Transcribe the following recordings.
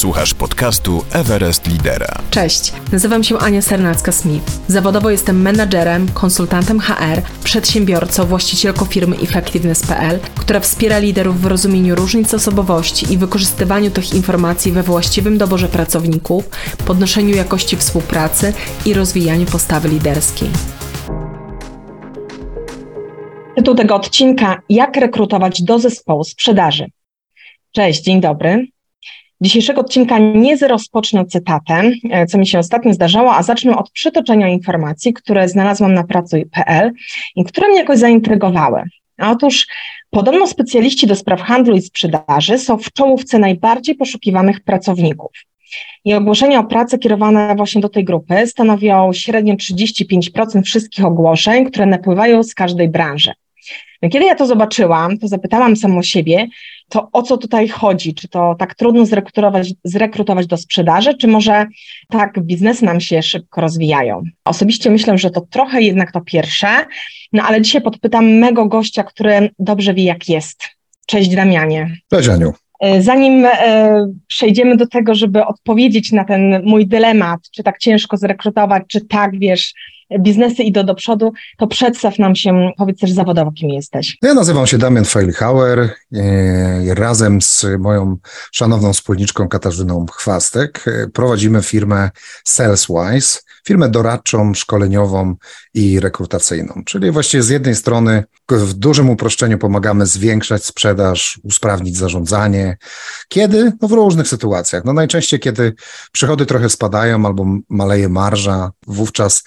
Słuchasz podcastu Everest Lidera. Cześć, nazywam się Ania Sernacka-Smith. Zawodowo jestem menadżerem, konsultantem HR, przedsiębiorcą, właścicielką firmy Effectiveness.pl, która wspiera liderów w rozumieniu różnic osobowości i wykorzystywaniu tych informacji we właściwym doborze pracowników, podnoszeniu jakości współpracy i rozwijaniu postawy liderskiej. Tytuł tego odcinka: Jak rekrutować do zespołu sprzedaży. Cześć, dzień dobry. Dzisiejszego odcinka nie rozpocznę cytatem, e, co mi się ostatnio zdarzało, a zacznę od przytoczenia informacji, które znalazłam na pracuj.pl i które mnie jakoś zaintrygowały. Otóż podobno specjaliści do spraw handlu i sprzedaży są w czołówce najbardziej poszukiwanych pracowników. I ogłoszenia o pracę kierowane właśnie do tej grupy stanowią średnio 35% wszystkich ogłoszeń, które napływają z każdej branży. No, kiedy ja to zobaczyłam, to zapytałam samą siebie, to o co tutaj chodzi? Czy to tak trudno zrekrutować, zrekrutować do sprzedaży, czy może tak biznesy nam się szybko rozwijają? Osobiście myślę, że to trochę jednak to pierwsze, no ale dzisiaj podpytam mego gościa, który dobrze wie jak jest. Cześć Damianie. Cześć Aniu. E, zanim e, przejdziemy do tego, żeby odpowiedzieć na ten mój dylemat, czy tak ciężko zrekrutować, czy tak, wiesz, biznesy idą do przodu, to przedstaw nam się, powiedz też zawodowo, kim jesteś. Ja nazywam się Damian Feilhauer. E, razem z moją szanowną wspólniczką Katarzyną Chwastek prowadzimy firmę Saleswise, firmę doradczą, szkoleniową i rekrutacyjną. Czyli właściwie z jednej strony w dużym uproszczeniu pomagamy zwiększać sprzedaż, usprawnić zarządzanie. Kiedy? No w różnych sytuacjach. No najczęściej, kiedy przychody trochę spadają albo maleje marża, wówczas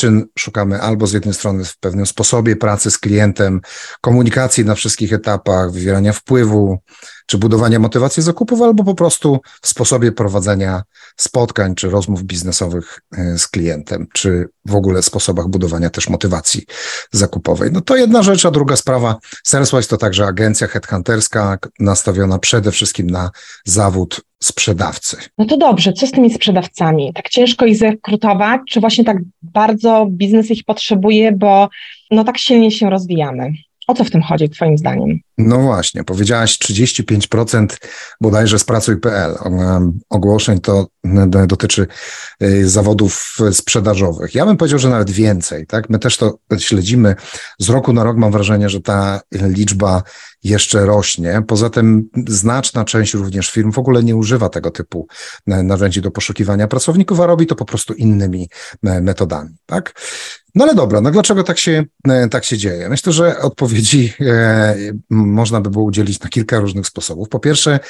przyczyn szukamy albo z jednej strony w pewnym sposobie pracy z klientem, komunikacji na wszystkich etapach, wywierania wpływu, czy budowania motywacji zakupów, albo po prostu w sposobie prowadzenia spotkań czy rozmów biznesowych e, z klientem, czy w ogóle sposobach budowania też motywacji zakupowej. No to jedna rzecz, a druga sprawa, Saleswise to także agencja headhunterska nastawiona przede wszystkim na zawód sprzedawcy. No to dobrze, co z tymi sprzedawcami? Tak ciężko ich zrekrutować, czy właśnie tak bardzo biznes ich potrzebuje, bo no tak silnie się rozwijamy? O co w tym chodzi, Twoim zdaniem? No właśnie, powiedziałaś 35% bodajże z pracuj.pl ogłoszeń to dotyczy y, zawodów sprzedażowych. Ja bym powiedział, że nawet więcej, tak? My też to śledzimy z roku na rok. Mam wrażenie, że ta liczba jeszcze rośnie. Poza tym znaczna część również firm w ogóle nie używa tego typu narzędzi do poszukiwania pracowników, a robi to po prostu innymi metodami, tak? No ale dobra, no dlaczego tak się, e, tak się dzieje? Myślę, że odpowiedzi e, można by było udzielić na kilka różnych sposobów. Po pierwsze,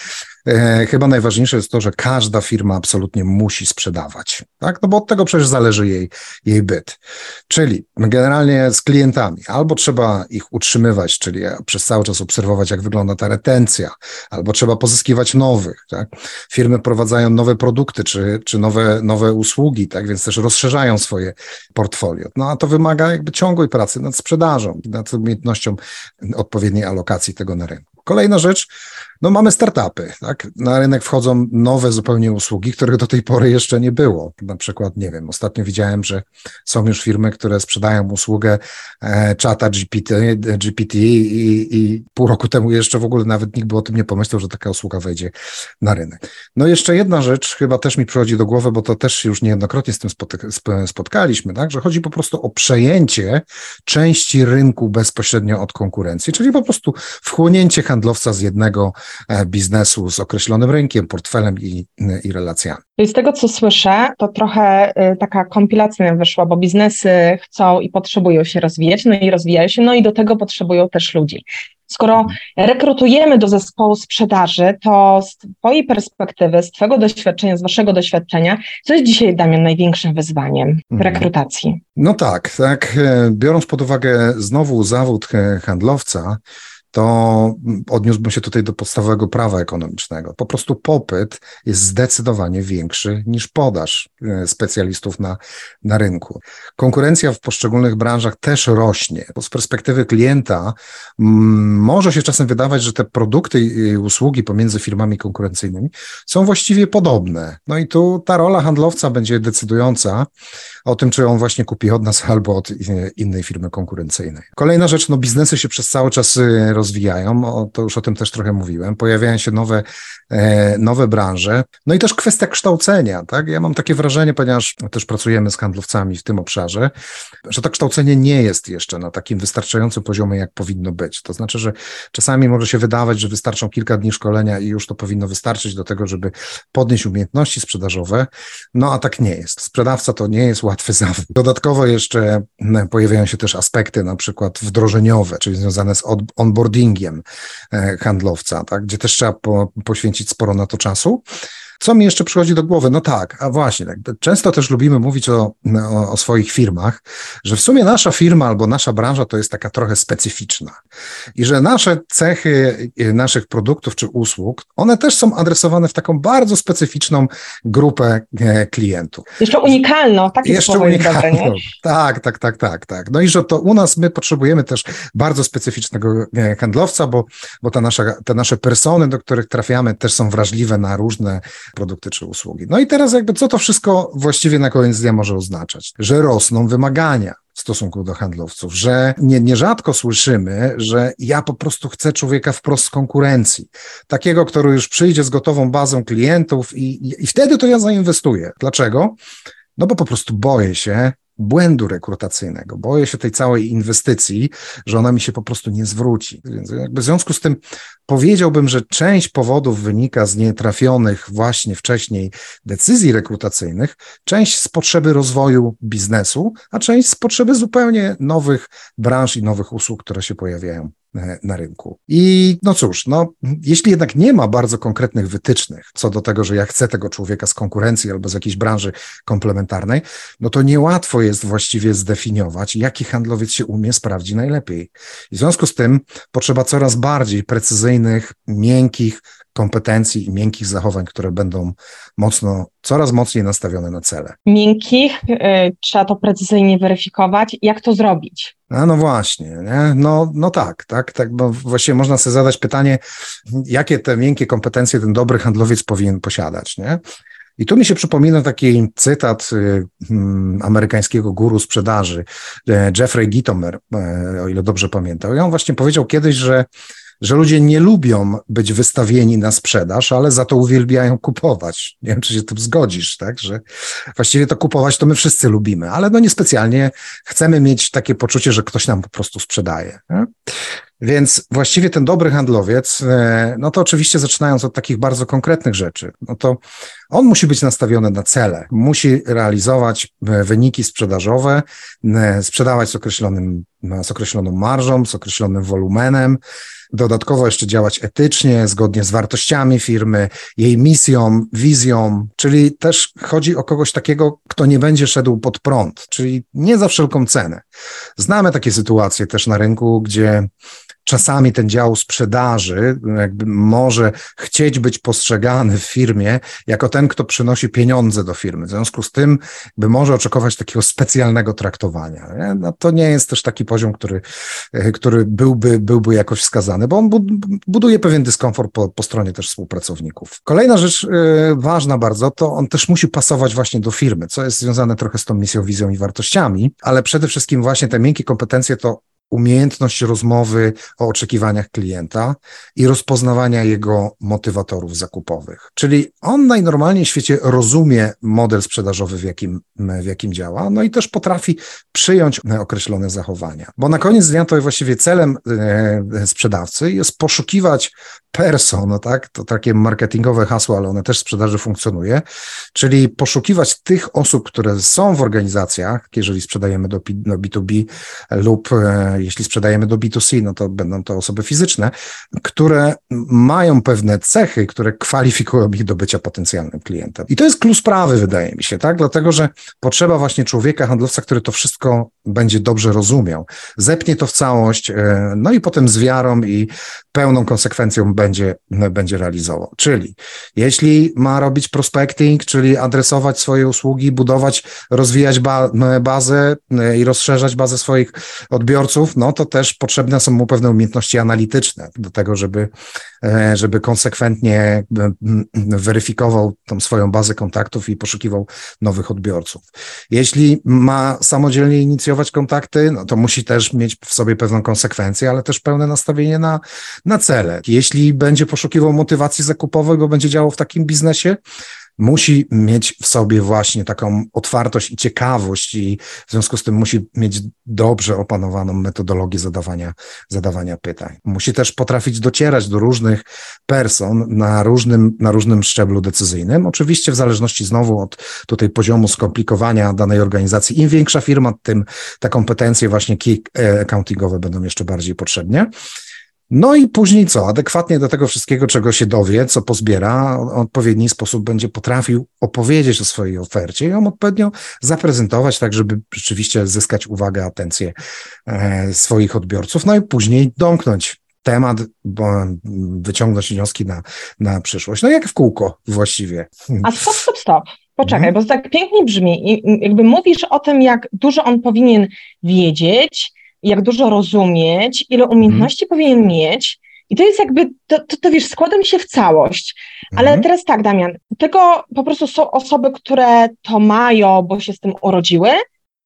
chyba najważniejsze jest to, że każda firma absolutnie musi sprzedawać, tak? No bo od tego przecież zależy jej, jej byt. Czyli generalnie z klientami albo trzeba ich utrzymywać, czyli przez cały czas obserwować, jak wygląda ta retencja, albo trzeba pozyskiwać nowych, tak? Firmy prowadzają nowe produkty, czy, czy nowe, nowe usługi, tak? Więc też rozszerzają swoje portfolio. No a to wymaga jakby ciągłej pracy nad sprzedażą, nad umiejętnością odpowiedniej alokacji tego na rynku. Kolejna rzecz, no mamy startupy, tak? Na rynek wchodzą nowe zupełnie usługi, których do tej pory jeszcze nie było. Na przykład, nie wiem, ostatnio widziałem, że są już firmy, które sprzedają usługę e, czata GPT, GPT i, i pół roku temu jeszcze w ogóle nawet nikt by o tym nie pomyślał, że taka usługa wejdzie na rynek. No jeszcze jedna rzecz chyba też mi przychodzi do głowy, bo to też się już niejednokrotnie z tym spotkaliśmy, tak? Że chodzi po prostu o przejęcie części rynku bezpośrednio od konkurencji, czyli po prostu wchłonięcie handlowca z jednego biznesu z określonym rynkiem, portfelem i, i relacjami. I z tego, co słyszę, to trochę e, taka kompilacja wyszła, bo biznesy chcą i potrzebują się rozwijać, no i rozwijają się, no i do tego potrzebują też ludzi. Skoro rekrutujemy do zespołu sprzedaży, to z Twojej perspektywy, z Twojego doświadczenia, z Waszego doświadczenia, co jest dzisiaj, Damian, największym wyzwaniem w mhm. rekrutacji? No tak, tak. E, biorąc pod uwagę znowu zawód handlowca, to odniósłbym się tutaj do podstawowego prawa ekonomicznego. Po prostu popyt jest zdecydowanie większy niż podaż e, specjalistów na, na rynku. Konkurencja w poszczególnych branżach też rośnie, bo z perspektywy klienta może się czasem wydawać, że te produkty i usługi pomiędzy firmami konkurencyjnymi są właściwie podobne. No i tu ta rola handlowca będzie decydująca o tym, czy on właśnie kupi od nas albo od innej firmy konkurencyjnej. Kolejna rzecz, no biznesy się przez cały czas e, rozwijają, o, to już o tym też trochę mówiłem, pojawiają się nowe, e, nowe branże, no i też kwestia kształcenia, tak? Ja mam takie wrażenie, ponieważ też pracujemy z handlowcami w tym obszarze, że to kształcenie nie jest jeszcze na takim wystarczającym poziomie, jak powinno być. To znaczy, że czasami może się wydawać, że wystarczą kilka dni szkolenia i już to powinno wystarczyć do tego, żeby podnieść umiejętności sprzedażowe, no a tak nie jest. Sprzedawca to nie jest łatwy zawód. Dodatkowo jeszcze pojawiają się też aspekty na przykład wdrożeniowe, czyli związane z onboardingiem e, handlowca, tak, gdzie też trzeba po, poświęcić sporo na to czasu. Co mi jeszcze przychodzi do głowy? No tak, a właśnie, tak, często też lubimy mówić o, o, o, swoich firmach, że w sumie nasza firma albo nasza branża to jest taka trochę specyficzna i że nasze cechy naszych produktów czy usług, one też są adresowane w taką bardzo specyficzną grupę e, klientów. Jeszcze unikalną, tak Jeszcze unikalną. Tak, tak, tak, tak, tak. No i że to u nas my potrzebujemy też bardzo specyficznego e, handlowca, bo, bo ta nasza, te nasze persony, do których trafiamy, też są wrażliwe na różne produkty czy usługi. No i teraz jakby co to wszystko właściwie na koniec dnia może oznaczać? Że rosną wymagania w stosunku do handlowców, że nie, nierzadko słyszymy, że ja po prostu chcę człowieka wprost z konkurencji, takiego, który już przyjdzie z gotową bazą klientów i, i, i wtedy to ja zainwestuję. Dlaczego? No bo po prostu boję się, błędu rekrutacyjnego. Boję się tej całej inwestycji, że ona mi się po prostu nie zwróci. Więc jakby w związku z tym powiedziałbym, że część powodów wynika z nietrafionych właśnie wcześniej decyzji rekrutacyjnych, część z potrzeby rozwoju biznesu, a część z potrzeby zupełnie nowych branż i nowych usług, które się pojawiają na rynku. I no cóż, no, jeśli jednak nie ma bardzo konkretnych wytycznych co do tego, że ja chcę tego człowieka z konkurencji albo z jakiejś branży komplementarnej, no to niełatwo jest właściwie zdefiniować, jaki handlowiec się umie, sprawdzi najlepiej. I w związku z tym potrzeba coraz bardziej precyzyjnych, miękkich, kompetencji i miękkich zachowań, które będą mocno, coraz mocniej nastawione na cele. Miękkich, y, trzeba to precyzyjnie weryfikować. Jak to zrobić? A no właśnie, nie? No, no tak, tak, tak, bo właściwie można sobie zadać pytanie, jakie te miękkie kompetencje ten dobry handlowiec powinien posiadać, nie? I tu mi się przypomina taki cytat y, hmm, amerykańskiego guru sprzedaży, y, Jeffrey Gitomer, o ile dobrze pamiętam. I on właśnie powiedział kiedyś, że że ludzie nie lubią być wystawieni na sprzedaż, ale za to uwielbiają kupować. Nie wiem, czy się tym zgodzisz, tak? Że właściwie to kupować to my wszyscy lubimy, ale no niespecjalnie chcemy mieć takie poczucie, że ktoś nam po prostu sprzedaje. Nie? Więc właściwie ten dobry handlowiec, e, no to oczywiście zaczynając od takich bardzo konkretnych rzeczy, no to on musi być nastawiony na cele, musi realizować e, wyniki sprzedażowe, e, sprzedawać z określonym, z określoną marżą, z określonym wolumenem, dodatkowo jeszcze działać etycznie, zgodnie z wartościami firmy, jej misją, wizją, czyli też chodzi o kogoś takiego, kto nie będzie szedł pod prąd, czyli nie za wszelką cenę. Znamy takie sytuacje też na rynku, gdzie czasami ten dział sprzedaży może chcieć być postrzegany w firmie jako ten, kto przynosi pieniądze do firmy. W związku z tym by może oczekiwać takiego specjalnego traktowania. Nie? No to nie jest też taki poziom, który, e, który byłby, byłby jakoś wskazany, bo on buduje pewien dyskomfort po, po stronie też współpracowników. Kolejna rzecz yy, ważna bardzo, to on też musi pasować właśnie do firmy, co jest związane trochę z tą misją, wizją i wartościami, ale przede wszystkim właśnie te miękkie kompetencje to umiejętność rozmowy o oczekiwaniach klienta i rozpoznawania jego motywatorów zakupowych. Czyli on najnormalniej w świecie rozumie model sprzedażowy, w jakim, w jakim działa, no i też potrafi przyjąć określone zachowania. Bo na koniec dnia to właściwie celem e, sprzedawcy jest poszukiwać person, tak, to takie marketingowe hasło, ale one też w sprzedaży funkcjonuje, czyli poszukiwać tych osób, które są w organizacjach, jeżeli sprzedajemy do, do B2B lub e, jeśli sprzedajemy do B2C, no to będą to osoby fizyczne, które mają pewne cechy, które kwalifikują ich do bycia potencjalnym klientem. I to jest klucz sprawy, wydaje mi się, tak? Dlatego, że potrzeba właśnie człowieka, handlowca, który to wszystko będzie dobrze rozumiał, zepnie to w całość, e, no i potem z wiarą i pełną konsekwencją będzie, będzie realizował. Czyli jeśli ma robić prospecting, czyli adresować swoje usługi, budować, rozwijać ba bazę e, i rozszerzać bazę swoich odbiorców, no to też potrzebne są mu pewne umiejętności analityczne do tego, żeby, e, żeby konsekwentnie weryfikował tą swoją bazę kontaktów i poszukiwał nowych odbiorców. Jeśli ma samodzielnie inicjować kontakty, no to musi też mieć w sobie pewną konsekwencję, ale też pełne nastawienie na, na cele. Jeśli będzie poszukiwał motywacji zakupowej, bo będzie działał w takim biznesie, musi mieć w sobie właśnie taką otwartość i ciekawość i w związku z tym musi mieć dobrze opanowaną metodologię zadawania, zadawania pytań. Musi też potrafić docierać do różnych person na różnym, na różnym szczeblu decyzyjnym. Oczywiście w zależności znowu od tutaj poziomu skomplikowania danej organizacji. Im większa firma, tym te kompetencje właśnie key accountingowe będą jeszcze bardziej potrzebne. No i później co? Adekwatnie do tego wszystkiego, czego się dowie, co pozbiera, w odpowiedni sposób będzie potrafił opowiedzieć o swojej ofercie i ją odpowiednio zaprezentować, tak żeby rzeczywiście zyskać uwagę, atencję e, swoich odbiorców, no i później domknąć temat, bo wyciągnąć wnioski na, na przyszłość. No jak w kółko właściwie. A stop, stop, stop. Poczekaj, hmm. bo to tak pięknie brzmi. I jakby mówisz o tym, jak dużo on powinien wiedzieć, jak dużo rozumieć, ile umiejętności mhm. powinien mieć. I to jest jakby, to, to, to wiesz, składa mi się w całość. Ale mhm. teraz tak, Damian, tego po prostu są osoby, które to mają, bo się z tym urodziły,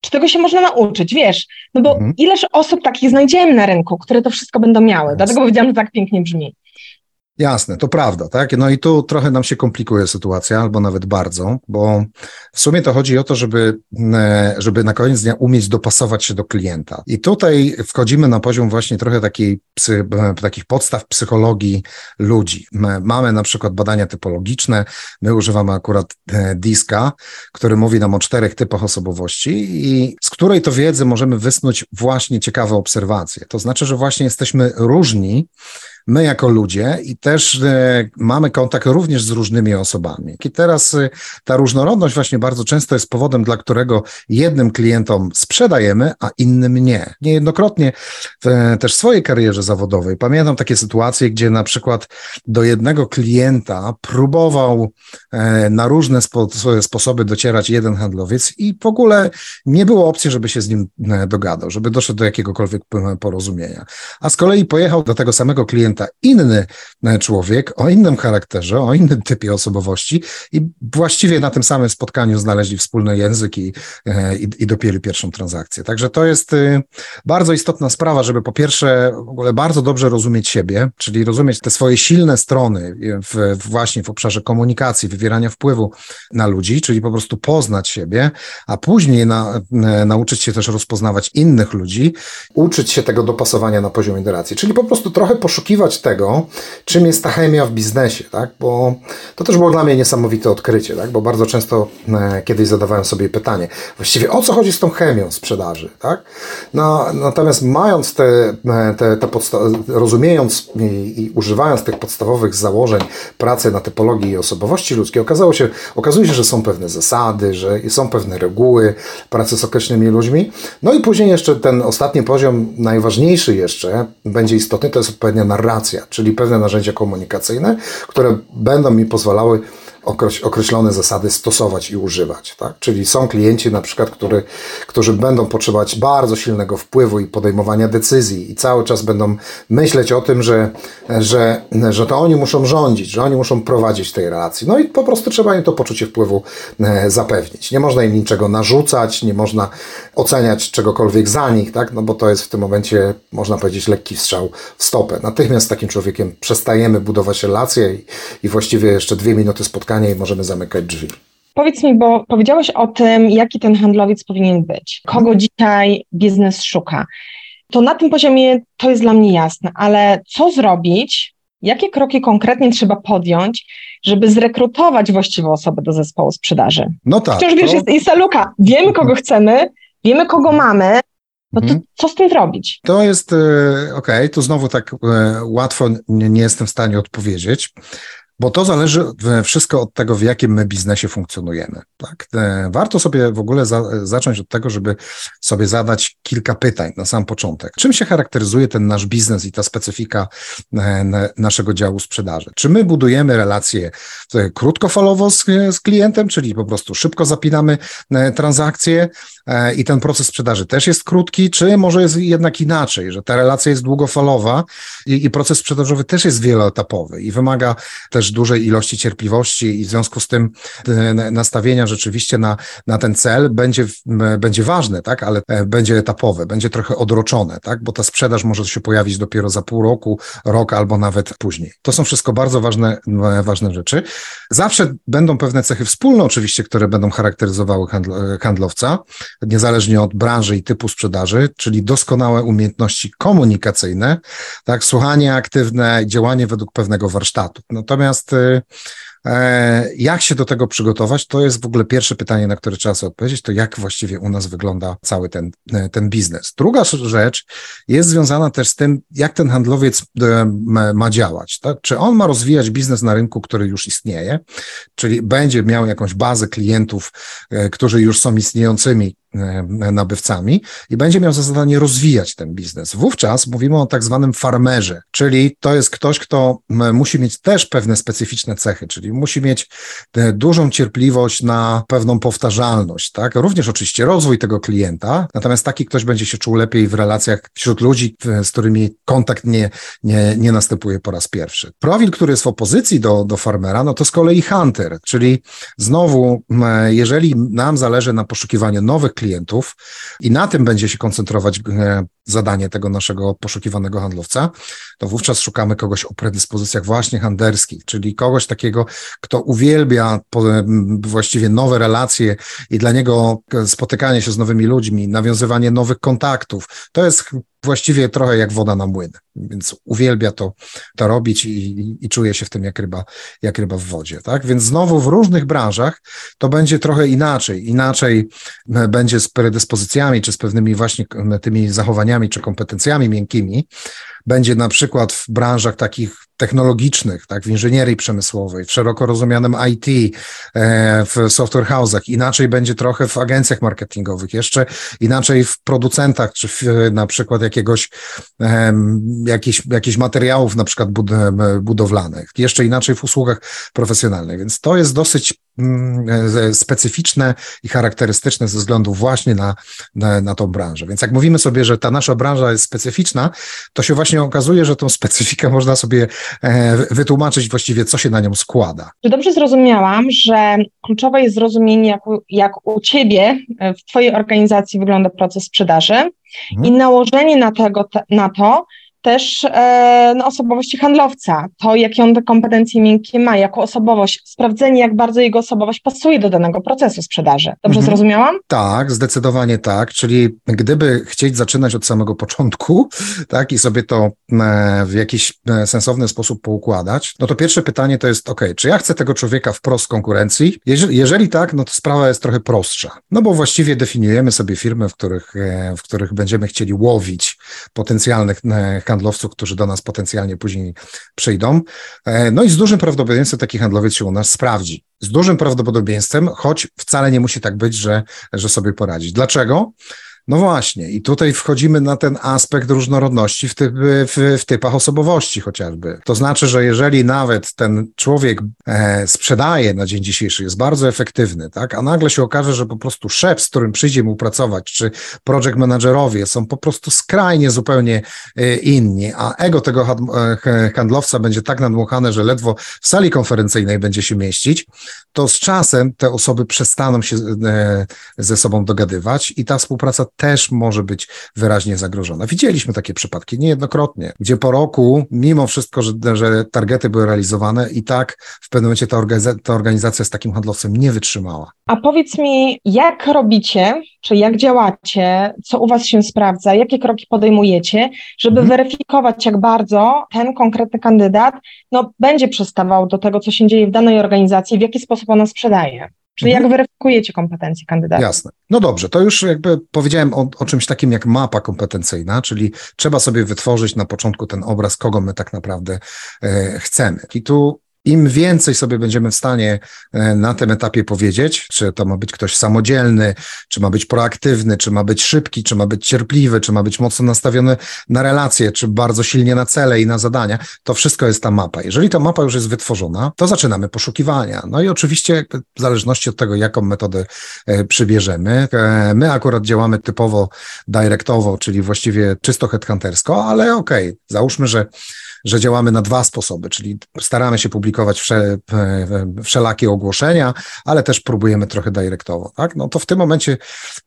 czy tego się można nauczyć, wiesz? No bo mhm. ileż osób takich znajdziemy na rynku, które to wszystko będą miały. Dlatego powiedziałam, że tak pięknie brzmi. Jasne, to prawda, tak? No i tu trochę nam się komplikuje sytuacja, albo nawet bardzo, bo w sumie to chodzi o to, żeby, e, żeby na koniec dnia umieć dopasować się do klienta. I tutaj wchodzimy na poziom właśnie trochę takiej, psy, e, takich podstaw psychologii ludzi. My mamy na przykład badania typologiczne, my używamy akurat e, DISKA, który mówi nam o czterech typach osobowości i z której to wiedzy możemy wysnuć właśnie ciekawe obserwacje. To znaczy, że właśnie jesteśmy różni, my jako ludzie i też e, mamy kontakt również z różnymi osobami. I teraz e, ta różnorodność właśnie bardzo często jest powodem, dla którego jednym klientom sprzedajemy, a innym nie. Niejednokrotnie w, e, też w swojej karierze zawodowej pamiętam takie sytuacje, gdzie na przykład do jednego klienta próbował na różne spo, sposoby docierać jeden handlowiec i w ogóle nie było opcji, żeby się z nim dogadał, żeby doszedł do jakiegokolwiek porozumienia. A z kolei pojechał do tego samego klienta, klienta inny e, człowiek o innym charakterze, o innym typie osobowości i właściwie na tym samym spotkaniu znaleźli wspólny język i, e, i, i dopięli pierwszą transakcję. Także to jest y, bardzo istotna sprawa, żeby po pierwsze w ogóle bardzo dobrze rozumieć siebie, czyli rozumieć te swoje silne strony w, właśnie w obszarze komunikacji, wywierania wpływu na ludzi, czyli po prostu poznać siebie, a później na, e, nauczyć się też rozpoznawać innych ludzi, uczyć się tego dopasowania na poziomie relacji, czyli po prostu trochę poszukiwać tego, czym jest ta chemia w biznesie, tak? Bo to też było dla mnie niesamowite odkrycie, tak? Bo bardzo często e, kiedyś zadawałem sobie pytanie, właściwie o co chodzi z tą chemią sprzedaży, tak? No, natomiast mając te, e, te, te rozumiejąc i, i, używając tych podstawowych założeń pracy na typologii i osobowości ludzkiej, okazało się, okazuje się, że są pewne zasady, że są pewne reguły pracy z określonymi ludźmi. No i później jeszcze ten ostatni poziom, najważniejszy jeszcze, będzie istotny, to jest odpowiednia narracja czyli pewne narzędzia komunikacyjne, które będą mi pozwalały określone zasady stosować i używać. Tak? Czyli są klienci na przykład, który, którzy będą potrzebować bardzo silnego wpływu i podejmowania decyzji i cały czas będą myśleć o tym, że, że, że to oni muszą rządzić, że oni muszą prowadzić tej relacji. No i po prostu trzeba im to poczucie wpływu e, zapewnić. Nie można im niczego narzucać, nie można oceniać czegokolwiek za nich, tak? no bo to jest w tym momencie, można powiedzieć, lekki strzał w stopę. Natychmiast z takim człowiekiem przestajemy budować relacje i, i właściwie jeszcze dwie minuty spotkania spotkanie i możemy zamykać drzwi. Powiedz mi, bo powiedziałeś o tym, jaki ten handlowiec powinien być, kogo dzisiaj biznes szuka. To na tym poziomie to jest dla mnie jasne, ale co zrobić, jakie kroki konkretnie trzeba podjąć, żeby zrekrutować właściwą osobę do zespołu sprzedaży? No tak. Wciąż wiesz, to... jest, jest luka. Wiemy, kogo chcemy, wiemy, kogo mamy, no to mhm. co z tym zrobić? To jest, e, okej, okay, tu znowu tak e, łatwo nie, nie jestem w stanie odpowiedzieć, bo to zależy wszystko od tego, w jakim my biznesie funkcjonujemy. Tak? E, warto sobie w ogóle za, zacząć od tego, żeby sobie zadać kilka pytań na sam początek. Czym się charakteryzuje ten nasz biznes i ta specyfika e, naszego działu sprzedaży? Czy my budujemy relacje e, krótkofalowo z, z klientem, czyli po prostu szybko zapinamy transakcje i ten proces sprzedaży też jest krótki, czy może jest jednak inaczej, że ta relacja jest długofalowa i, i proces sprzedażowy też jest wieloetapowy i wymaga też dużej ilości cierpliwości i w związku z tym e, nastawienia rzeczywiście na, na ten cel będzie, będzie ważne, tak, ale e, będzie etapowe, będzie trochę odroczone, tak, bo ta sprzedaż może się pojawić dopiero za pół roku, rok albo nawet później. To są wszystko bardzo ważne, ważne rzeczy. Zawsze będą pewne cechy wspólne oczywiście, które będą charakteryzowały handlowca, niezależnie od branży i typu sprzedaży, czyli doskonałe umiejętności komunikacyjne, tak, słuchanie aktywne, działanie według pewnego warsztatu. Natomiast y, e, jak się do tego przygotować? To jest w ogóle pierwsze pytanie, na które trzeba sobie odpowiedzieć, to jak właściwie u nas wygląda cały ten, e, ten biznes. Druga rzecz jest związana też z tym, jak ten handlowiec e, ma działać. Tak? Czy on ma rozwijać biznes na rynku, który już istnieje, czyli będzie miał jakąś bazę klientów, którzy już są istniejącymi nabywcami i będzie miał za zadanie rozwijać ten biznes. Wówczas mówimy o tak zwanym farmerze, czyli to jest ktoś, kto musi mieć też pewne specyficzne cechy, czyli musi mieć e, dużą cierpliwość na pewną powtarzalność, tak? Również oczywiście rozwój tego klienta, natomiast taki ktoś będzie się czuł lepiej w relacjach wśród ludzi, z którymi kontakt nie, nie, nie następuje po raz pierwszy. Profil, który jest w opozycji do, do farmera, no to z kolei hunter, czyli znowu, jeżeli nam zależy na poszukiwaniu nowych klientów, klientów i na tym będzie się koncentrować e, zadanie tego naszego poszukiwanego handlowca, to wówczas szukamy kogoś o predyspozycjach właśnie handlerskich, czyli kogoś takiego, kto uwielbia właściwie nowe relacje i dla niego spotykanie się z nowymi ludźmi, nawiązywanie nowych kontaktów, to jest właściwie trochę jak woda na młyn, więc uwielbia to, to robić i, i czuje się w tym jak ryba, jak ryba w wodzie, tak? Więc znowu w różnych branżach to będzie trochę inaczej, inaczej będzie z predyspozycjami, czy z pewnymi właśnie tymi zachowaniami, czy kompetencjami miękkimi, będzie na przykład w branżach takich technologicznych, tak, w inżynierii przemysłowej, w szeroko rozumianym IT, e, w software house'ach, inaczej będzie trochę w agencjach marketingowych, jeszcze inaczej w producentach, czy w, na przykład jakiegoś, jakichś, jakichś materiałów na przykład budowlanych, jeszcze inaczej w usługach profesjonalnych, więc to jest dosyć e, specyficzne i charakterystyczne ze względu właśnie na, na, na tą branżę. Więc jak mówimy sobie, że ta nasza branża jest specyficzna, to się właśnie okazuje, że tą specyfikę można sobie E, wytłumaczyć właściwie, co się na nią składa. Czy dobrze zrozumiałam, że kluczowe jest zrozumienie, jak, jak u Ciebie e, w Twojej organizacji wygląda proces sprzedaży mhm. i nałożenie na, tego, na to, też e, no, osobowości handlowca, to jakie on te kompetencje miękkie ma, jako osobowość, sprawdzenie, jak bardzo jego osobowość pasuje do danego procesu sprzedaży. Dobrze mhm. zrozumiałam? Tak, zdecydowanie tak. Czyli gdyby chcieć zaczynać od samego początku, tak, i sobie to e, w jakiś e, sensowny sposób poukładać, no to pierwsze pytanie to jest, ok, czy ja chcę tego człowieka wprost konkurencji? Jeżeli, jeżeli tak, no to sprawa jest trochę prostsza. No bo właściwie definiujemy sobie firmy, w których, e, w których będziemy chcieli łowić potencjalnych handlowców, handlowców, którzy do nas potencjalnie później przyjdą. E, no i z dużym prawdopodobieństwem taki handlowiec się u nas sprawdzi. Z dużym prawdopodobieństwem, choć wcale nie musi tak być, że, że sobie poradzić. Dlaczego? No właśnie, i tutaj wchodzimy na ten aspekt różnorodności w, typ, w, w, typach osobowości chociażby. To znaczy, że jeżeli nawet ten człowiek e, sprzedaje na dzień dzisiejszy, jest bardzo efektywny, tak, a nagle się okaże, że po prostu szef, z którym przyjdzie mu pracować, czy project managerowie są po prostu skrajnie zupełnie e, inni, a ego tego e, handlowca będzie tak nadmuchane, że ledwo w sali konferencyjnej będzie się mieścić, to z czasem te osoby przestaną się e, ze sobą dogadywać i ta współpraca też może być wyraźnie zagrożona. Widzieliśmy takie przypadki niejednokrotnie, gdzie po roku, mimo wszystko, że, że targety były realizowane, i tak w pewnym momencie ta, organizacja, ta organizacja z takim handlowcem nie wytrzymała. A powiedz mi, jak robicie, czy jak działacie, co u Was się sprawdza, jakie kroki podejmujecie, żeby mhm. weryfikować, jak bardzo ten konkretny kandydat no, będzie przystawał do tego, co się dzieje w danej organizacji, w jaki sposób ona sprzedaje? Czyli mhm. jak weryfikujecie kompetencje kandydata? Jasne. No dobrze, to już jakby powiedziałem o, o, czymś takim jak mapa kompetencyjna, czyli trzeba sobie wytworzyć na początku ten obraz, kogo my tak naprawdę e, chcemy. I tu Im więcej sobie będziemy w stanie e, na tym etapie powiedzieć, czy to ma być ktoś samodzielny, czy ma być proaktywny, czy ma być szybki, czy ma być cierpliwy, czy ma być mocno nastawiony na relacje, czy bardzo silnie na cele i na zadania, to wszystko jest ta mapa. Jeżeli ta mapa już jest wytworzona, to zaczynamy poszukiwania. No i oczywiście w zależności od tego, jaką metodę e, przybierzemy, e, my akurat działamy typowo directowo, czyli właściwie czysto headhuntersko, ale okej, okay, załóżmy, że że działamy na dwa sposoby, czyli staramy się publikować wsze, wszelakie ogłoszenia, ale też próbujemy trochę dyrektowo, tak? No to w tym momencie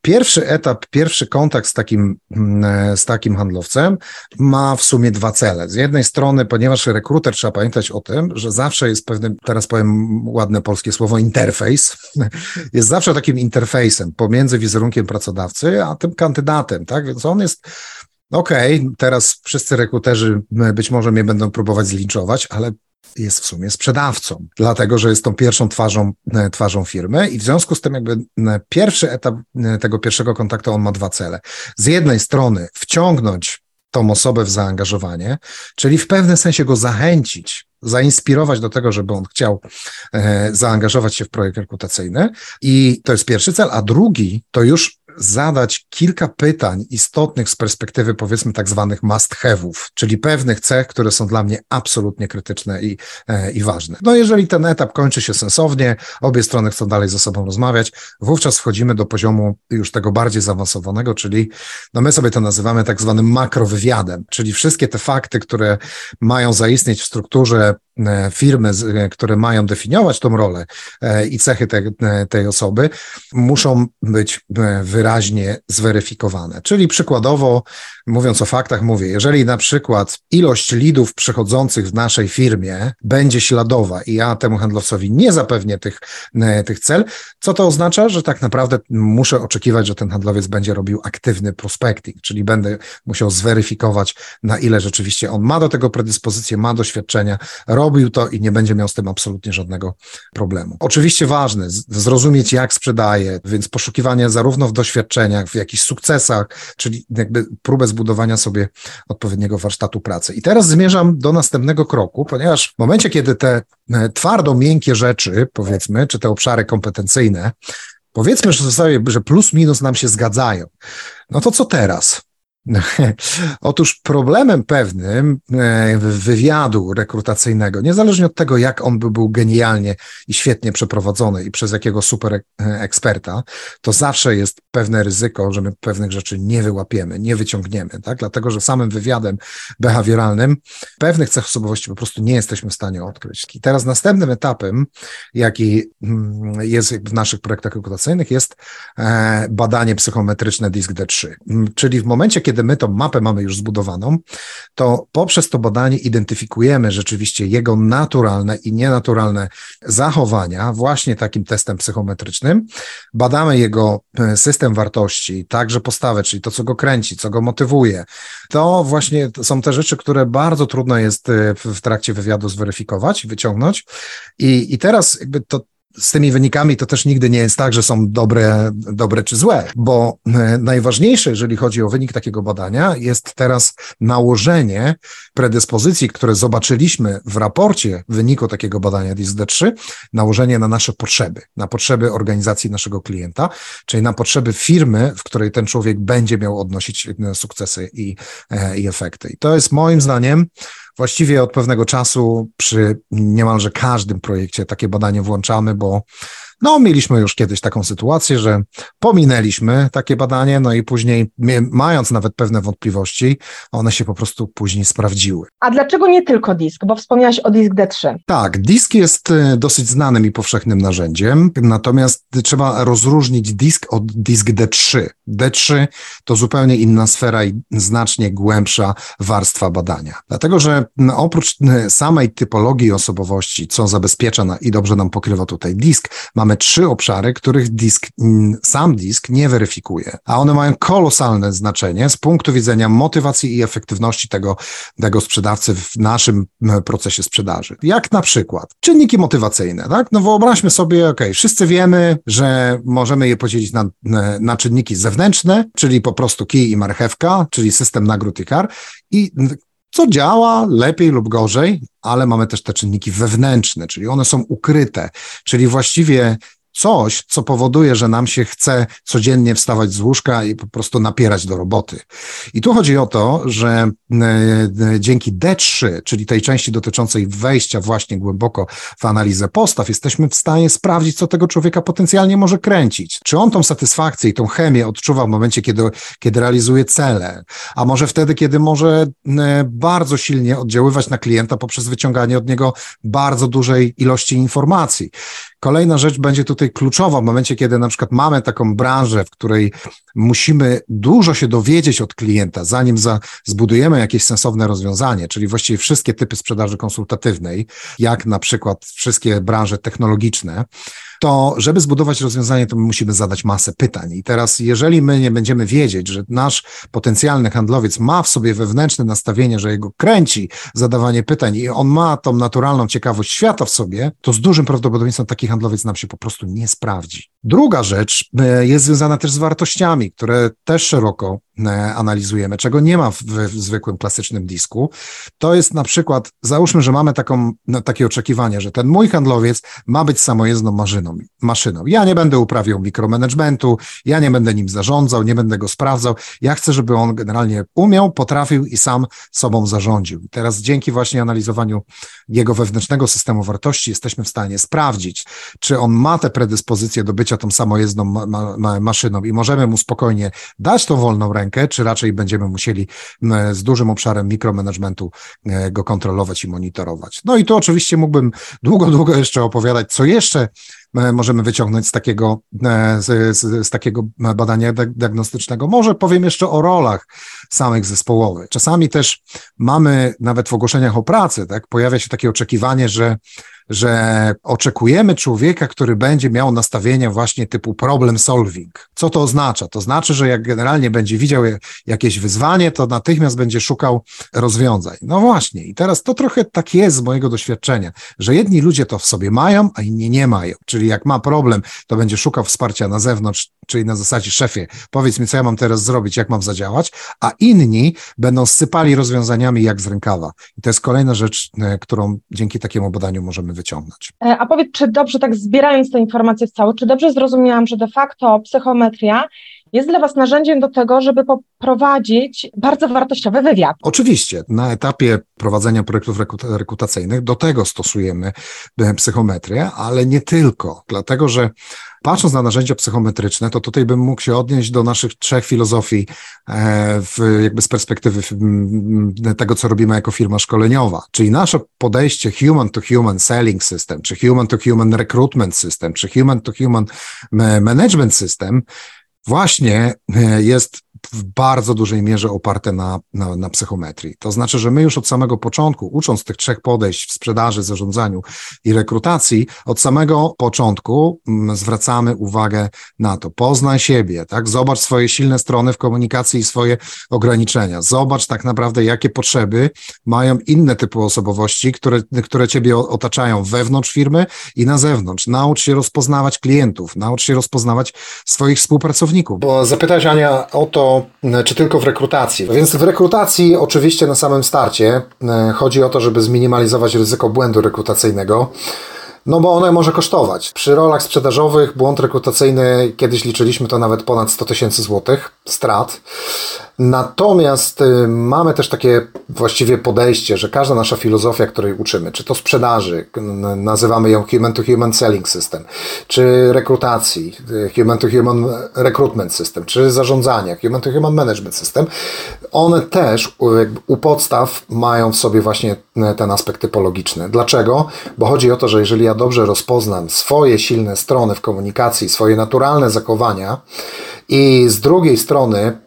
pierwszy etap, pierwszy kontakt z takim, mm, z takim handlowcem ma w sumie dwa cele. Z jednej strony, ponieważ rekruter trzeba pamiętać o tym, że zawsze jest pewnym, teraz powiem ładne polskie słowo, interfejs, jest zawsze takim interfejsem pomiędzy wizerunkiem pracodawcy, a tym kandydatem, tak? Więc on jest okej, okay, teraz wszyscy rekruterzy być może mnie będą próbować zlinczować, ale jest w sumie sprzedawcą, dlatego że jest tą pierwszą twarzą, e, twarzą firmy i w związku z tym jakby e, pierwszy etap e, tego pierwszego kontaktu on ma dwa cele. Z jednej strony wciągnąć tą osobę w zaangażowanie, czyli w pewnym sensie go zachęcić, zainspirować do tego, żeby on chciał e, zaangażować się w projekt rekrutacyjny. I to jest pierwszy cel, a drugi to już zadać kilka pytań istotnych z perspektywy powiedzmy tak zwanych must have'ów, czyli pewnych cech, które są dla mnie absolutnie krytyczne i, e, i ważne. No jeżeli ten etap kończy się sensownie, obie strony chcą dalej ze sobą rozmawiać, wówczas wchodzimy do poziomu już tego bardziej zaawansowanego, czyli no my sobie to nazywamy tak zwanym makrowywiadem, czyli wszystkie te fakty, które mają zaistnieć w strukturze firmy, e, które mają definiować tą rolę e, i cechy te, tej osoby, muszą być wyraźnie zweryfikowane. Czyli przykładowo, mówiąc o faktach, mówię, jeżeli na przykład ilość lidów przychodzących w naszej firmie będzie śladowa i ja temu handlowcowi nie zapewnię tych, tych cel, co to oznacza? Że tak naprawdę muszę oczekiwać, że ten handlowiec będzie robił aktywny prospecting, czyli będę musiał zweryfikować, na ile rzeczywiście on ma do tego predyspozycję, ma doświadczenia, robi robił to i nie będzie miał z tym absolutnie żadnego problemu. Oczywiście ważne, zrozumieć jak sprzedaje, więc poszukiwanie zarówno w doświadczeniach, w jakichś sukcesach, czyli jakby próbę zbudowania sobie odpowiedniego warsztatu pracy. I teraz zmierzam do następnego kroku, ponieważ w momencie, kiedy te e, twardo miękkie rzeczy, powiedzmy, czy te obszary kompetencyjne, powiedzmy, że, sobie, że plus minus nam się zgadzają, no to co teraz? Otóż problemem pewnym e, wywiadu rekrutacyjnego, niezależnie od tego, jak on by był genialnie i świetnie przeprowadzony i przez jakiego super e, eksperta, to zawsze jest pewne ryzyko, że my pewnych rzeczy nie wyłapiemy, nie wyciągniemy, tak? Dlatego, że samym wywiadem behawioralnym pewnych cech osobowości po prostu nie jesteśmy w stanie odkryć. I teraz następnym etapem, jaki mm, jest w naszych projektach rekrutacyjnych, jest e, badanie psychometryczne DISC-D3. Czyli w momencie, kiedy kiedy my tą mapę mamy już zbudowaną, to poprzez to badanie identyfikujemy rzeczywiście jego naturalne i nienaturalne zachowania właśnie takim testem psychometrycznym. Badamy jego e, system wartości, także postawę, czyli to, co go kręci, co go motywuje. To właśnie są te rzeczy, które bardzo trudno jest e, w trakcie wywiadu zweryfikować, wyciągnąć. I, i teraz jakby to, z tymi wynikami to też nigdy nie jest tak, że są dobre, dobre czy złe, bo e, najważniejsze, jeżeli chodzi o wynik takiego badania, jest teraz nałożenie predyspozycji, które zobaczyliśmy w raporcie wyniku takiego badania DISD3, nałożenie na nasze potrzeby, na potrzeby organizacji naszego klienta, czyli na potrzeby firmy, w której ten człowiek będzie miał odnosić e, sukcesy i, e, i efekty. I to jest moim zdaniem Właściwie od pewnego czasu przy niemalże każdym projekcie takie badanie włączamy, bo no, mieliśmy już kiedyś taką sytuację, że pominęliśmy takie badanie, no i później, mając nawet pewne wątpliwości, one się po prostu później sprawdziły. A dlaczego nie tylko disk? Bo wspomniałeś o disk D3. Tak, disk jest e, dosyć znanym i powszechnym narzędziem, natomiast trzeba rozróżnić disk od disk D3. D3 to zupełnie inna sfera i znacznie głębsza warstwa badania. Dlatego, że oprócz samej typologii osobowości, co zabezpiecza i dobrze nam pokrywa tutaj disk, mamy mamy trzy obszary, których disk, mm, sam disk nie weryfikuje, a one mają kolosalne znaczenie z punktu widzenia motywacji i efektywności tego, tego sprzedawcy w naszym procesie sprzedaży. Jak na przykład czynniki motywacyjne, tak? No wyobraźmy sobie, ok, wszyscy wiemy, że możemy je podzielić na, na czynniki zewnętrzne, czyli po prostu kij i marchewka, czyli system nagród i kar i co działa lepiej lub gorzej, ale mamy też te czynniki wewnętrzne, czyli one są ukryte, czyli właściwie coś, co powoduje, że nam się chce codziennie wstawać z łóżka i po prostu napierać do roboty. I tu chodzi o to, że e, e, dzięki D3, czyli tej części dotyczącej wejścia właśnie głęboko w analizę postaw, jesteśmy w stanie sprawdzić, co tego człowieka potencjalnie może kręcić. Czy on tą satysfakcję i tą chemię odczuwa w momencie, kiedy, kiedy realizuje cele, a może wtedy, kiedy może e, bardzo silnie oddziaływać na klienta poprzez wyciąganie od niego bardzo dużej ilości informacji. Kolejna rzecz będzie tutaj kluczowa w momencie, kiedy na przykład mamy taką branżę, w której musimy dużo się dowiedzieć od klienta, zanim za, zbudujemy jakieś sensowne rozwiązanie, czyli właściwie wszystkie typy sprzedaży konsultatywnej, jak na przykład wszystkie branże technologiczne, to żeby zbudować rozwiązanie, to my musimy zadać masę pytań. I teraz, jeżeli my nie będziemy wiedzieć, że nasz potencjalny handlowiec ma w sobie wewnętrzne nastawienie, że jego kręci zadawanie pytań i on ma tą naturalną ciekawość świata w sobie, to z dużym prawdopodobieństwem taki handlowiec nam się po prostu nie sprawdzi. Druga rzecz e, jest związana też z wartościami, które też szeroko analizujemy, czego nie ma w, w zwykłym klasycznym disku. To jest na przykład, załóżmy, że mamy taką, no, takie oczekiwanie, że ten mój handlowiec ma być samojezdną maszyną, maszyną. Ja nie będę uprawiał mikromanagementu, ja nie będę nim zarządzał, nie będę go sprawdzał. Ja chcę, żeby on generalnie umiał, potrafił i sam sobą zarządził. I teraz dzięki właśnie analizowaniu jego wewnętrznego systemu wartości jesteśmy w stanie sprawdzić, czy on ma te predyspozycje do bycia tą samojezdną ma, ma, maszyną i możemy mu spokojnie dać tą wolną rękę, czy raczej będziemy musieli z dużym obszarem mikromanagementu e, go kontrolować i monitorować. No i tu oczywiście mógłbym długo, długo jeszcze opowiadać, co jeszcze e, możemy wyciągnąć z takiego, e, z, z, z, takiego badania diagnostycznego. Może powiem jeszcze o rolach samych zespołowych. Czasami też mamy nawet w ogłoszeniach o pracy, tak, pojawia się takie oczekiwanie, że że oczekujemy człowieka, który będzie miał nastawienie właśnie typu problem solving. Co to oznacza? To znaczy, że jak generalnie będzie widział jakieś wyzwanie, to natychmiast będzie szukał rozwiązań. No właśnie, i teraz to trochę tak jest z mojego doświadczenia, że jedni ludzie to w sobie mają, a inni nie mają. Czyli jak ma problem, to będzie szukał wsparcia na zewnątrz, czyli na zasadzie szefie, powiedz mi, co ja mam teraz zrobić, jak mam zadziałać, a inni będą sypali rozwiązaniami jak z rękawa. I to jest kolejna rzecz, e, którą dzięki takiemu badaniu możemy wyciągnąć. E, a powiedz, czy dobrze, tak zbierając te informacje w całość, czy dobrze zrozumiałam, że de facto psychometria jest dla Was narzędziem do tego, żeby poprowadzić bardzo wartościowy wywiad. Oczywiście. Na etapie prowadzenia projektów rekrutacyjnych do tego stosujemy e, psychometrię, ale nie tylko, dlatego że Patrząc na narzędzia psychometryczne, to tutaj bym mógł się odnieść do naszych trzech filozofii e, w, jakby z perspektywy tego, co robimy jako firma szkoleniowa. Czyli nasze podejście human to human selling system, czy human to human recruitment system, czy human to human management system właśnie e, jest w bardzo dużej mierze oparte na, na, na, psychometrii. To znaczy, że my już od samego początku, ucząc tych trzech podejść w sprzedaży, zarządzaniu i rekrutacji, od samego początku mm, zwracamy uwagę na to. Poznaj siebie, tak? Zobacz swoje silne strony w komunikacji i swoje ograniczenia. Zobacz tak naprawdę, jakie potrzeby mają inne typy osobowości, które, które ciebie otaczają wewnątrz firmy i na zewnątrz. Naucz się rozpoznawać klientów, naucz się rozpoznawać swoich współpracowników. Bo zapytać Ania o to, E, czy tylko w rekrutacji. Więc w rekrutacji oczywiście na samym starcie e, chodzi o to, żeby zminimalizować ryzyko błędu rekrutacyjnego. No bo one może kosztować. Przy rolach sprzedażowych błąd rekrutacyjny, kiedyś liczyliśmy to nawet ponad 100 tysięcy złotych strat. Natomiast y, mamy też takie właściwie podejście, że każda nasza filozofia, której uczymy, czy to sprzedaży, nazywamy ją Human to Human Selling System, czy rekrutacji, y, Human to Human Recruitment System, czy zarządzania, Human to Human Management System, one też u podstaw mają w sobie właśnie y, ten aspekt typologiczny. Dlaczego? Bo chodzi o to, że jeżeli ja dobrze rozpoznam swoje silne strony w komunikacji, swoje naturalne zachowania i z drugiej strony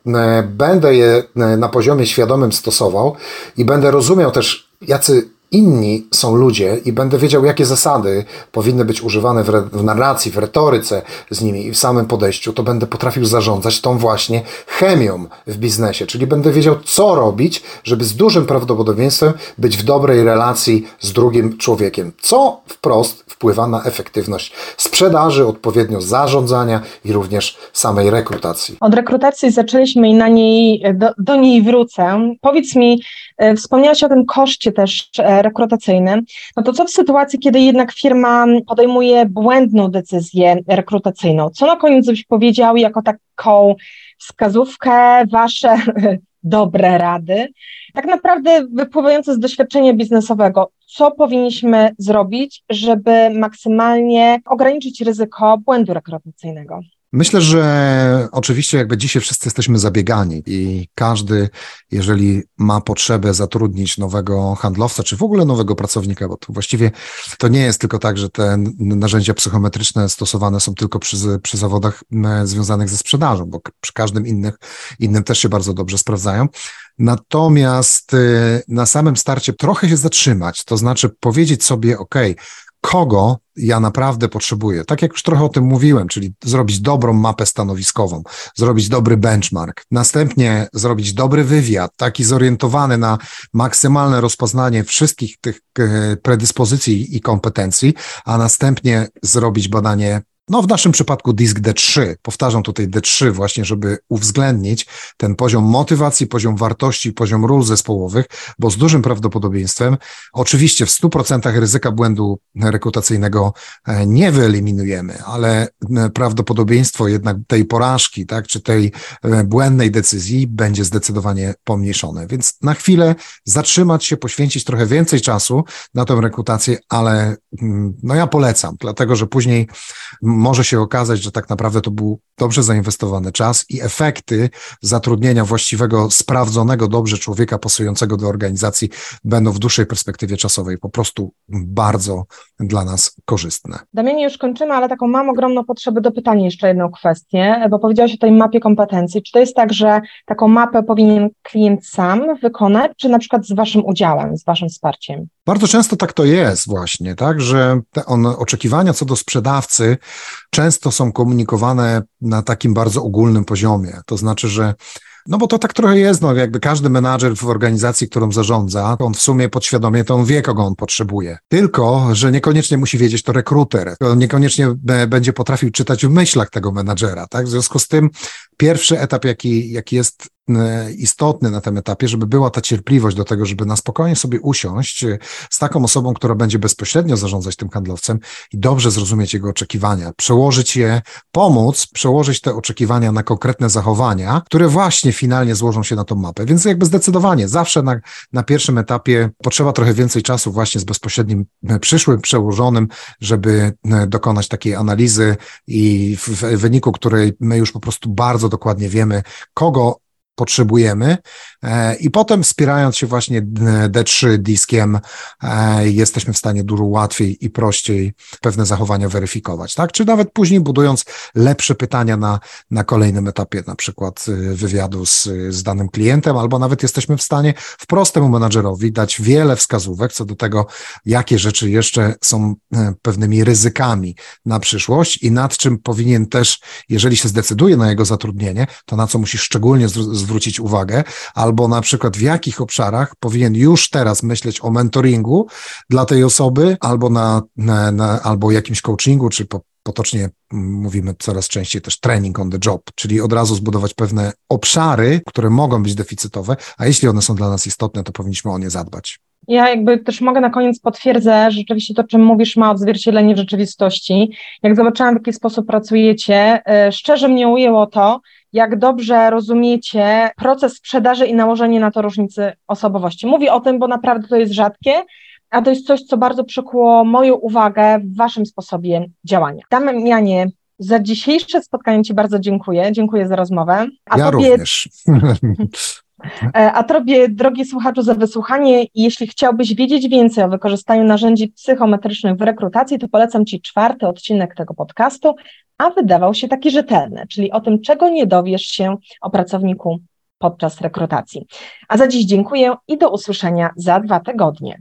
będę je e, na poziomie świadomym stosował i będę rozumiał też, jacy inni są ludzie i będę wiedział, jakie zasady powinny być używane w, re, w narracji, w retoryce z nimi i w samym podejściu, to będę potrafił zarządzać tą właśnie chemią w biznesie, czyli będę wiedział, co robić, żeby z dużym prawdopodobieństwem być w dobrej relacji z drugim człowiekiem, co wprost wpływa na efektywność sprzedaży, odpowiednio zarządzania i również samej rekrutacji. Od rekrutacji zaczęliśmy i na niej, do, do niej wrócę. Powiedz mi, wspomniałaś o tym koszcie też e, rekrutacyjnym. No to co w sytuacji, kiedy jednak firma podejmuje błędną decyzję rekrutacyjną? Co na koniec byś powiedział jako taką wskazówkę, wasze dobre rady, tak naprawdę wypływające z doświadczenia biznesowego, co powinniśmy zrobić, żeby maksymalnie ograniczyć ryzyko błędu rekrutacyjnego? Myślę, że oczywiście jakby dzisiaj wszyscy jesteśmy zabiegani i każdy, jeżeli ma potrzebę zatrudnić nowego handlowca, czy w ogóle nowego pracownika, bo to właściwie to nie jest tylko tak, że te narzędzia psychometryczne stosowane są tylko przy, przy zawodach związanych ze sprzedażą, bo przy każdym innych, innym też się bardzo dobrze sprawdzają. Natomiast y, na samym starcie trochę się zatrzymać, to znaczy powiedzieć sobie, OK, kogo ja naprawdę potrzebuję. Tak jak już trochę o tym mówiłem, czyli zrobić dobrą mapę stanowiskową, zrobić dobry benchmark, następnie zrobić dobry wywiad, taki zorientowany na maksymalne rozpoznanie wszystkich tych e, predyspozycji i kompetencji, a następnie zrobić badanie no w naszym przypadku disk D3. Powtarzam tutaj D3 właśnie, żeby uwzględnić ten poziom motywacji, poziom wartości, poziom ról zespołowych, bo z dużym prawdopodobieństwem, oczywiście w 100% ryzyka błędu rekrutacyjnego e, nie wyeliminujemy, ale prawdopodobieństwo jednak tej porażki, tak, czy tej e, błędnej decyzji będzie zdecydowanie pomniejszone. Więc na chwilę zatrzymać się, poświęcić trochę więcej czasu na tę rekrutację, ale no ja polecam, dlatego że później może się okazać, że tak naprawdę to był dobrze zainwestowany czas i efekty zatrudnienia właściwego, sprawdzonego dobrze człowieka pasującego do organizacji będą w dłuższej perspektywie czasowej po prostu bardzo dla nas korzystne. Damianie, już kończymy, ale taką mam ogromną potrzebę do pytania jeszcze jedną kwestię, bo powiedziałeś o tej mapie kompetencji. Czy to jest tak, że taką mapę powinien klient sam wykonać, czy na przykład z waszym udziałem, z waszym wsparciem? Bardzo często tak to jest właśnie, tak, że te on, oczekiwania co do sprzedawcy często są komunikowane na takim bardzo ogólnym poziomie. To znaczy, że no bo to tak trochę jest, no jakby każdy menadżer w organizacji, którą zarządza, on w sumie podświadomie to on wie, kogo on potrzebuje. Tylko, że niekoniecznie musi wiedzieć to rekruter. On niekoniecznie będzie potrafił czytać w myślach tego menadżera, tak? W związku z tym pierwszy etap, jaki, jaki jest E, istotny na tym etapie, żeby była ta cierpliwość do tego, żeby na spokojnie sobie usiąść e, z taką osobą, która będzie bezpośrednio zarządzać tym handlowcem i dobrze zrozumieć jego oczekiwania, przełożyć je, pomóc przełożyć te oczekiwania na konkretne zachowania, które właśnie finalnie złożą się na tą mapę. Więc jakby zdecydowanie zawsze na, na pierwszym etapie potrzeba trochę więcej czasu właśnie z bezpośrednim e, przyszłym przełożonym, żeby dokonać takiej analizy i w, w wyniku której my już po prostu bardzo dokładnie wiemy, kogo potrzebujemy i potem wspierając się właśnie D3 diskiem e, jesteśmy w stanie dużo łatwiej i prościej pewne zachowania weryfikować, tak? Czy nawet później budując lepsze pytania na, na kolejnym etapie, na przykład wywiadu z, z danym klientem, albo nawet jesteśmy w stanie wprost temu menadżerowi dać wiele wskazówek co do tego, jakie rzeczy jeszcze są e, pewnymi ryzykami na przyszłość i nad czym powinien też, jeżeli się zdecyduje na jego zatrudnienie, to na co musi szczególnie zwrócić uwagę, albo na przykład w jakich obszarach powinien już teraz myśleć o mentoringu dla tej osoby, albo na, na, na albo jakimś coachingu, czy po, potocznie mówimy coraz częściej też training on the job, czyli od razu zbudować pewne obszary, które mogą być deficytowe, a jeśli one są dla nas istotne, to powinniśmy o nie zadbać. Ja jakby też mogę na koniec potwierdzę, że rzeczywiście to, czym mówisz, ma odzwierciedlenie w rzeczywistości. Jak zobaczyłam, w jaki sposób pracujecie, e, szczerze mnie ujęło to, jak dobrze rozumiecie proces sprzedaży i nałożenie na to różnicy osobowości. Mówię o tym, bo naprawdę to jest rzadkie, a to jest coś, co bardzo przykuło moją uwagę w Waszym sposobie działania. Damianie, za dzisiejsze spotkanie Ci bardzo dziękuję. Dziękuję za rozmowę. A ja tobie, również. E, a Tobie, drogi słuchaczu, za wysłuchanie. Jeśli chciałbyś wiedzieć więcej o wykorzystaniu narzędzi psychometrycznych w rekrutacji, to polecam Ci czwarty odcinek tego podcastu, a wydawał się taki rzetelny, czyli o tym, czego nie dowiesz się o pracowniku podczas rekrutacji. A za dziś dziękuję i do usłyszenia za dwa tygodnie.